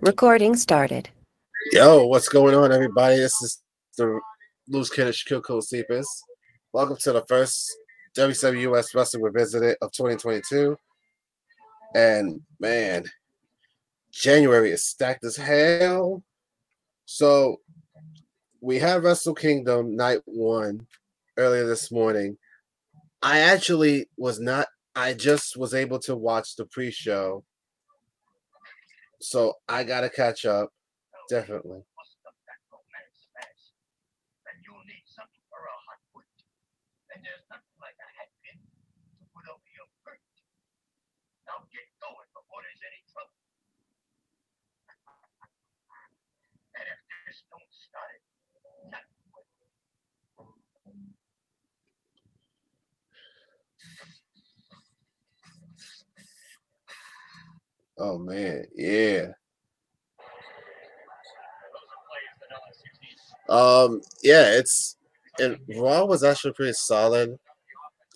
Recording started. Yo, what's going on, everybody? This is the Loose Cannon Shaquille Cephas. Welcome to the first WWS Wrestling Revisited of 2022. And man, January is stacked as hell. So we have Wrestle Kingdom night one earlier this morning. I actually was not, I just was able to watch the pre show. So I got to catch up, definitely. Oh man, yeah. Um, yeah, it's and Raw was actually pretty solid.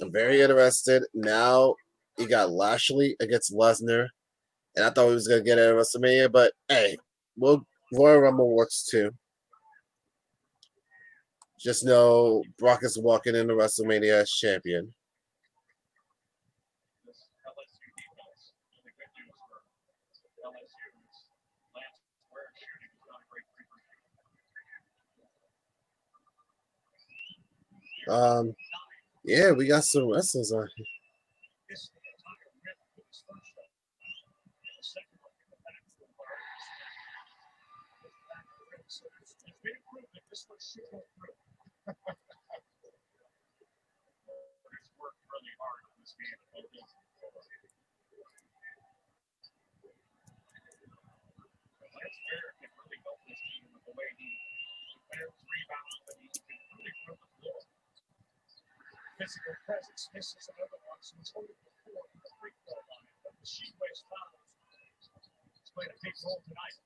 I'm very interested. Now you got Lashley against Lesnar, and I thought he was gonna get it at WrestleMania, but hey, well, Royal Rumble works too. Just know Brock is walking into WrestleMania as champion. Um, yeah, we got some wrestlers on here. physical presence misses another one, so he's holding the the free throw line. But the She Waves played a big role tonight.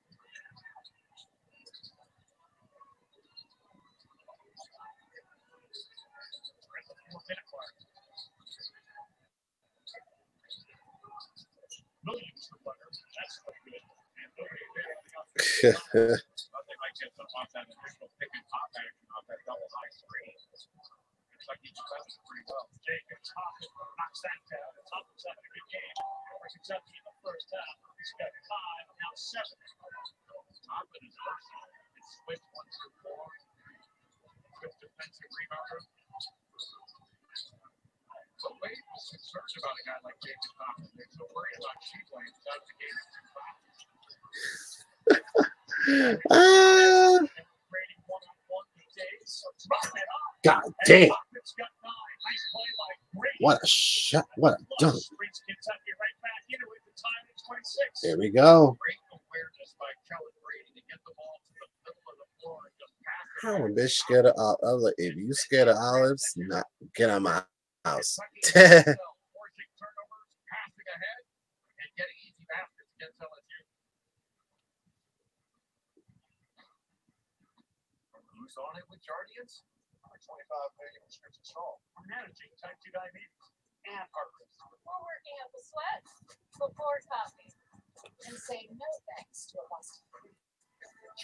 Williams the. That's good. And nobody there on the offense. They might get some off that initial pick and pop action off that double high screen. Looks like he defends it pretty well. Jacobs Hoffman knocks that down. Hoffman's having a good game. For success in the first half. He's got five, now seven. Hoffman is versatile. One through four. Defensive rebounder. But Wade was concerned about a guy like Hoffman. They're so worried about Sheep Lanes out of the game. Ah, Grady one-on-one with Davis. So drop it off. God damn. Hoffman's got nine. Nice play by Grady. What a shot. What a dunk. Brings Kentucky right back into it. The time is 26. There we go. Great awareness by Kellan Grady to get the ball to the middle of the floor and I'm a bitch scared of olives. If you scared of olives, not get out my house. Kentucky is forcing turnovers, passing ahead, and getting easy baskets against LSU. Who's on it with Jardiance? 25 million prescription strong. We're managing type 2 diabetes and heart rate. We're working up a sweat before coffee and say no thanks to a Boston.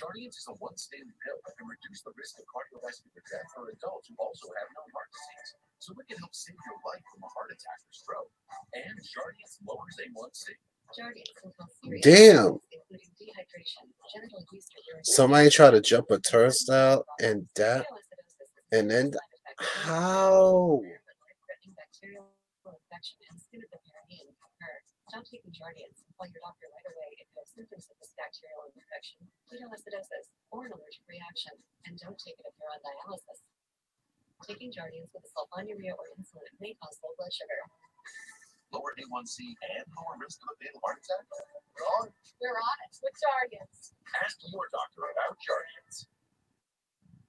Jardiance is a once-daily pill that can reduce the risk of cardiovascular death for adults who also have no heart disease. So it can help save your life from a heart attack or stroke. And Jardiance lowers A1C. Jardiance can cause serious Damn. illnesses, including dehydration, genital yeast or urinary Somebody try to jump a turnstile and that. And then a side effect of How? life-threatening bacterial infection and skin of the perineum. Stop taking Jardiance and call your doctor right away if you have symptoms of this bacterial infection, ketoacidosis, or an allergic reaction, and don't take it if you're on dialysis. Taking Jardiance with a sulfonylurea or insulin may cause low blood sugar. Lower A1C and lower risk of a fatal heart attack? Wrong. We're on it with Jardiance. Ask your doctor about Jardiance.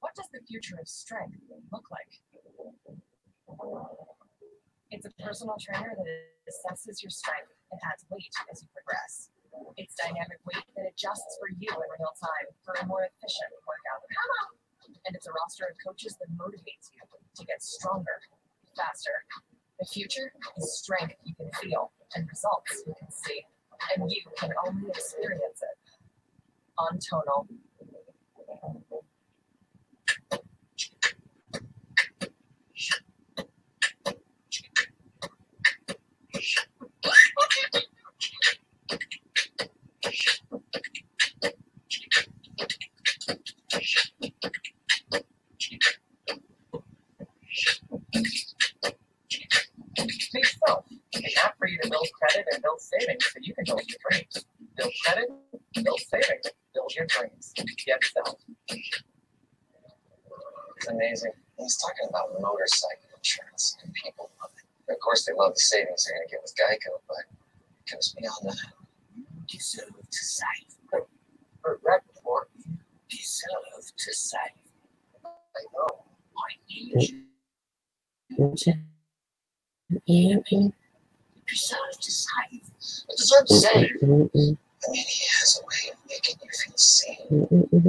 What does the future of strength look like? It's a personal trainer that assesses your strength adds weight as you progress. It's dynamic weight that adjusts for you in real time for a more efficient workout. And it's a roster of coaches that motivates you to get stronger, faster. The future is strength you can feel and results you can see. And you can only experience it on Tonal. Big Phil, an app for you to build credit and build savings so you can build your dreams. Build credit, build savings, build your dreams. Get Phil. It's amazing. He's talking about motorcycle insurance, and people love it. Of course, they love the savings they're going to get with Geico, but it goes beyond that. You deserve to save. For report, Deserve to save. I know. I need you. You deserve to save. To save. I mean, he has a way of making you feel seen.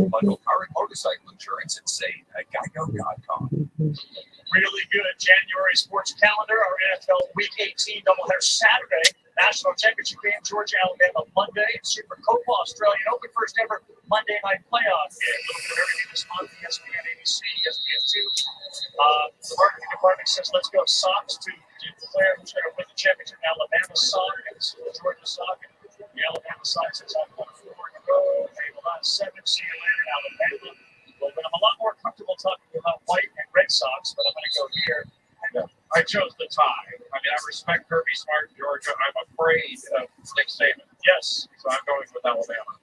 Bundle car and motorcycle insurance and save at geico.com. Really good January sports calendar. Our NFL Week 18 doubleheader Saturday. National Championship game, Georgia, Alabama Monday. Super Copa Australian Open first ever Monday night playoff game. Everything this month. ESPN, ABC, ESPN2. Uh, the marketing department says let's go Sox to, declare who's going championship. Alabama Sox against Georgia Sox. And the Alabama Sox says I've won four in a row. They will on seven. See you later, Alabama. Well, but I'm a lot more comfortable talking about white and red Sox, but I'm going to go here. And, I chose the tie. I mean, I respect Kirby Smart, Georgia. I'm afraid of Nick Saban. Yes, so I'm going with Alabama.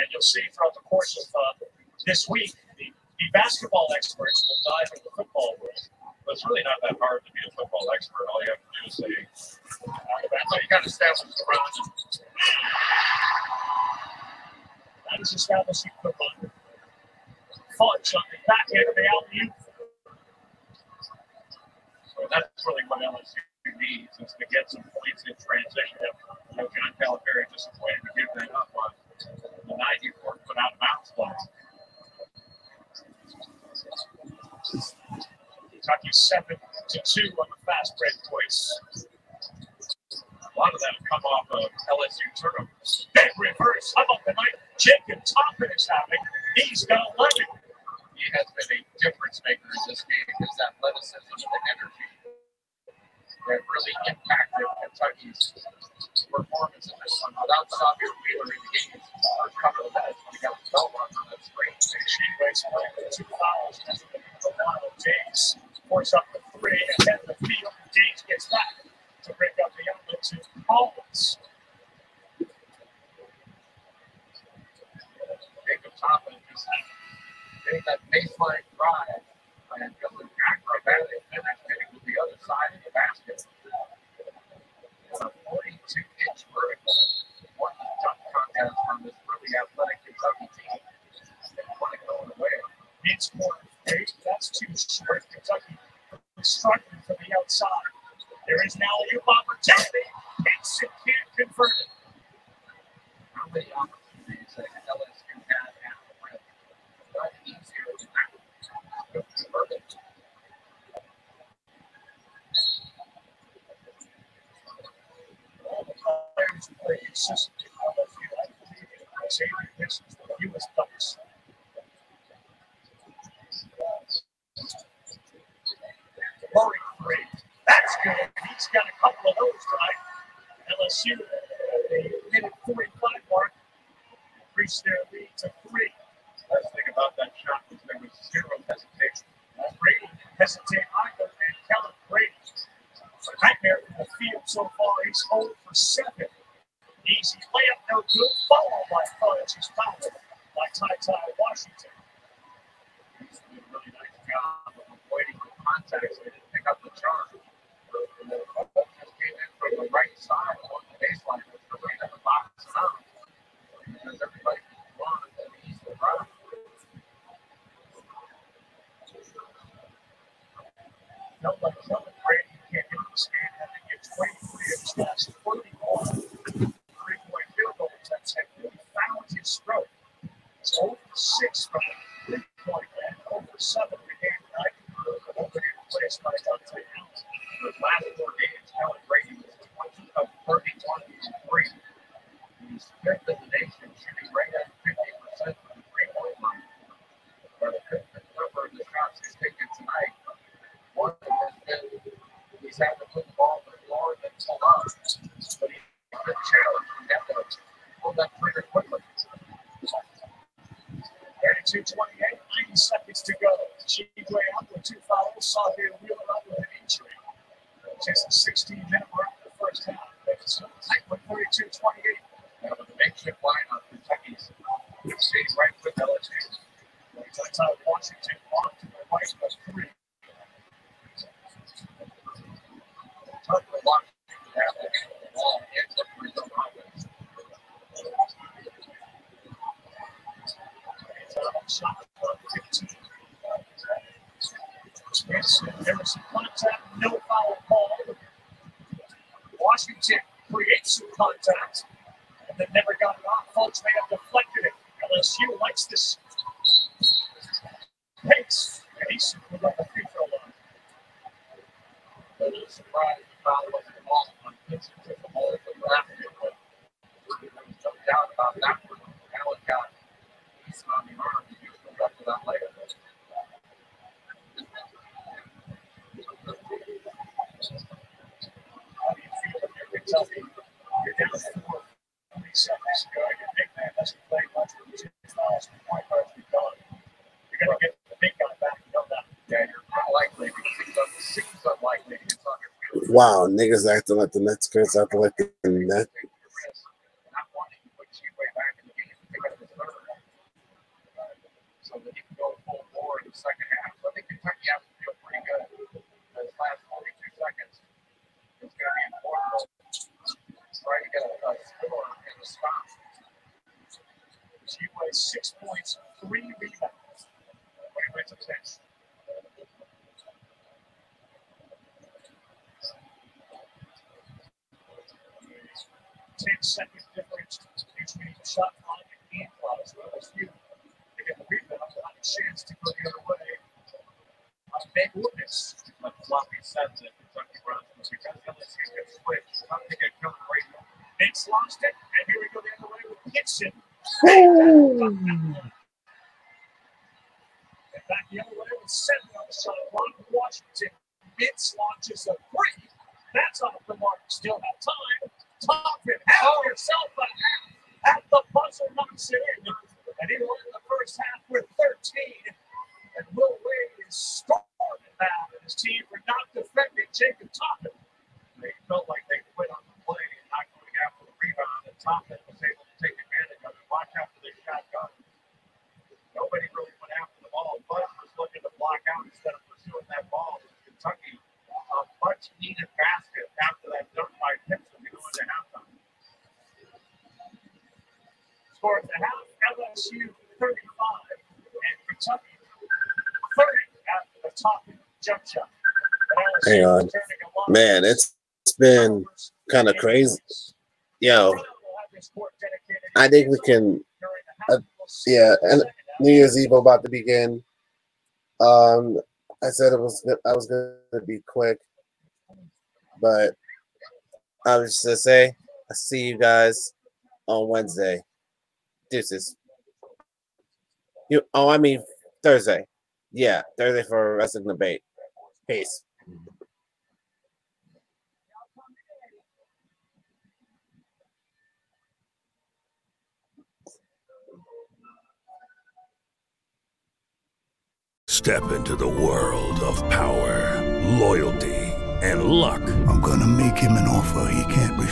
And you'll see throughout the course of uh, this week, the, the basketball experts will dive into football rules. But it's really not that hard to be a football expert. All you have to do is say, Alabama, you got to establish the run. That Fudge on the back end of the alley so that's really what LSU needs is to get some points in transition. You know, John Calipari disappointed to give that up on the 94 foot out of bounds ball. Kentucky seven to two on the fast break voice. A lot of have come off of LSU turnovers. Big reverse. How about the night Jacob Toppin is having? He's got 11. Getting that baseline drive and building acrobatic penetrating to the other side of the basket. It's a 42 inch vertical. One dunk contest from this really athletic Kentucky team. They want to go away. Needs more eight. That's too short. Kentucky struggling from the outside. There is now a new opportunity. It's it can't convert it. How many opportunities that LSU had at the rim? Not easier than that. Perfect. All the consistently for LSU, I believe, Xavier This is the newest players. Murray three. That's good. He's got a couple of those tonight. LSU the minute 45 mark increased their lead to three. Let's think about that shot was there was zero hesitation. Grady hesitate either, and Kellan Grady. Nightmare from the field so far. He's 0 for 7. Easy layup, no good. Followed by Fudge. He's fouled by Ty Ty Washington. He's doing a really nice job of avoiding the contact, so he didn't pick up the charge. And the ball just came in from the right side on the baseline, which was right at the box out. felt like Kellan Grady can't hit this man had to get 23 of his last 31 three-point field goal attempts had really found his stroke. It's over six from the three-point and over seven in the game tonight. Opening replaced by Dontaie Allen. The last four games, Kellan Grady was 20 of 31 from three. He's fifth in the nation, shooting right at 50% from the three-point line. But the fifth number of the shots he's taken tonight, one of them has been he's had to put the ball in the floor and then pull up. But he's been challenged from that to pull that trigger quickly. 32 28, 90 seconds to go. Tshiebwe out with two fouls. Sahvir Wheeler out with an injury. Just a 16 minute mark in the first half. Tight with 32 28. And with the makeshift lineup, Kentucky's skating right with LSU. He's outside Washington, on to the right of three. Tucker locked half the ball ends up with the offense. Shot clock 15. There some contact, no foul call. Washington creates some contact and then never got it off. Folks may have deflected it. LSU likes this pace, he's put on the free throw line. But it's surprised the foul wasn't ball on Vincent took the ball from year, but no doubt about that one. Allen got he's the arm. He was the rest of that later. How do you feel when you're down four, 20 seconds ago. Your big man hasn't played much with two fouls. The point guard's been gone. You're going to get the big guy back. You know that. Yeah, you're unlikely. It seems unlikely. It's on your field. Wow, niggas acting like the Nets kids acting like the net. Not to put you way back in the game to pick up his third. Uh, So that he can the second to feel pretty good. Those last 42 seconds is going to be important. Try to get a, a score in the stop. She was six points, three rebounds. When he went to the bench. Ten second difference between shot clock and game clock. So LSU to get the rebound, not a chance to go the other way. A big witness. Like Floppy says that Kentucky runs because LSU can switch. Not to get Kellan Grady. Vince lost it, and here we go the other way with Gibson. And back the other way with seven on the shot clock. Washington. Vince launches a three. That's off the mark. Still have time. Thompson, have yourself a half at the buzzer knocks it in. And he won the first half with 13. And Will Wade is storming now. And his team for not defending Jacob Toppin. They felt like they quit on the play and not going after the rebound. And Toppin was able to take advantage of it. Watch after they shot gun. Nobody really went after the ball. Bud was looking to block out instead of pursuing that ball. Kentucky, a much needed basket after that dunk by Gibson to go into halftime. At the half, LSU 35 and Kentucky 30 after the top jump shot. Hang on. Man, it's it's been kind of crazy. Yo, I think we can. Uh, yeah, and New Year's Eve about to begin. Um, I said it was I was gonna be quick, but I was just gonna say I see you guys on Wednesday. Deuces. You oh I mean Thursday. Yeah, Thursday for wrestling debate. Peace. Step into the world of power, loyalty, and luck. I'm gonna make him an offer he can't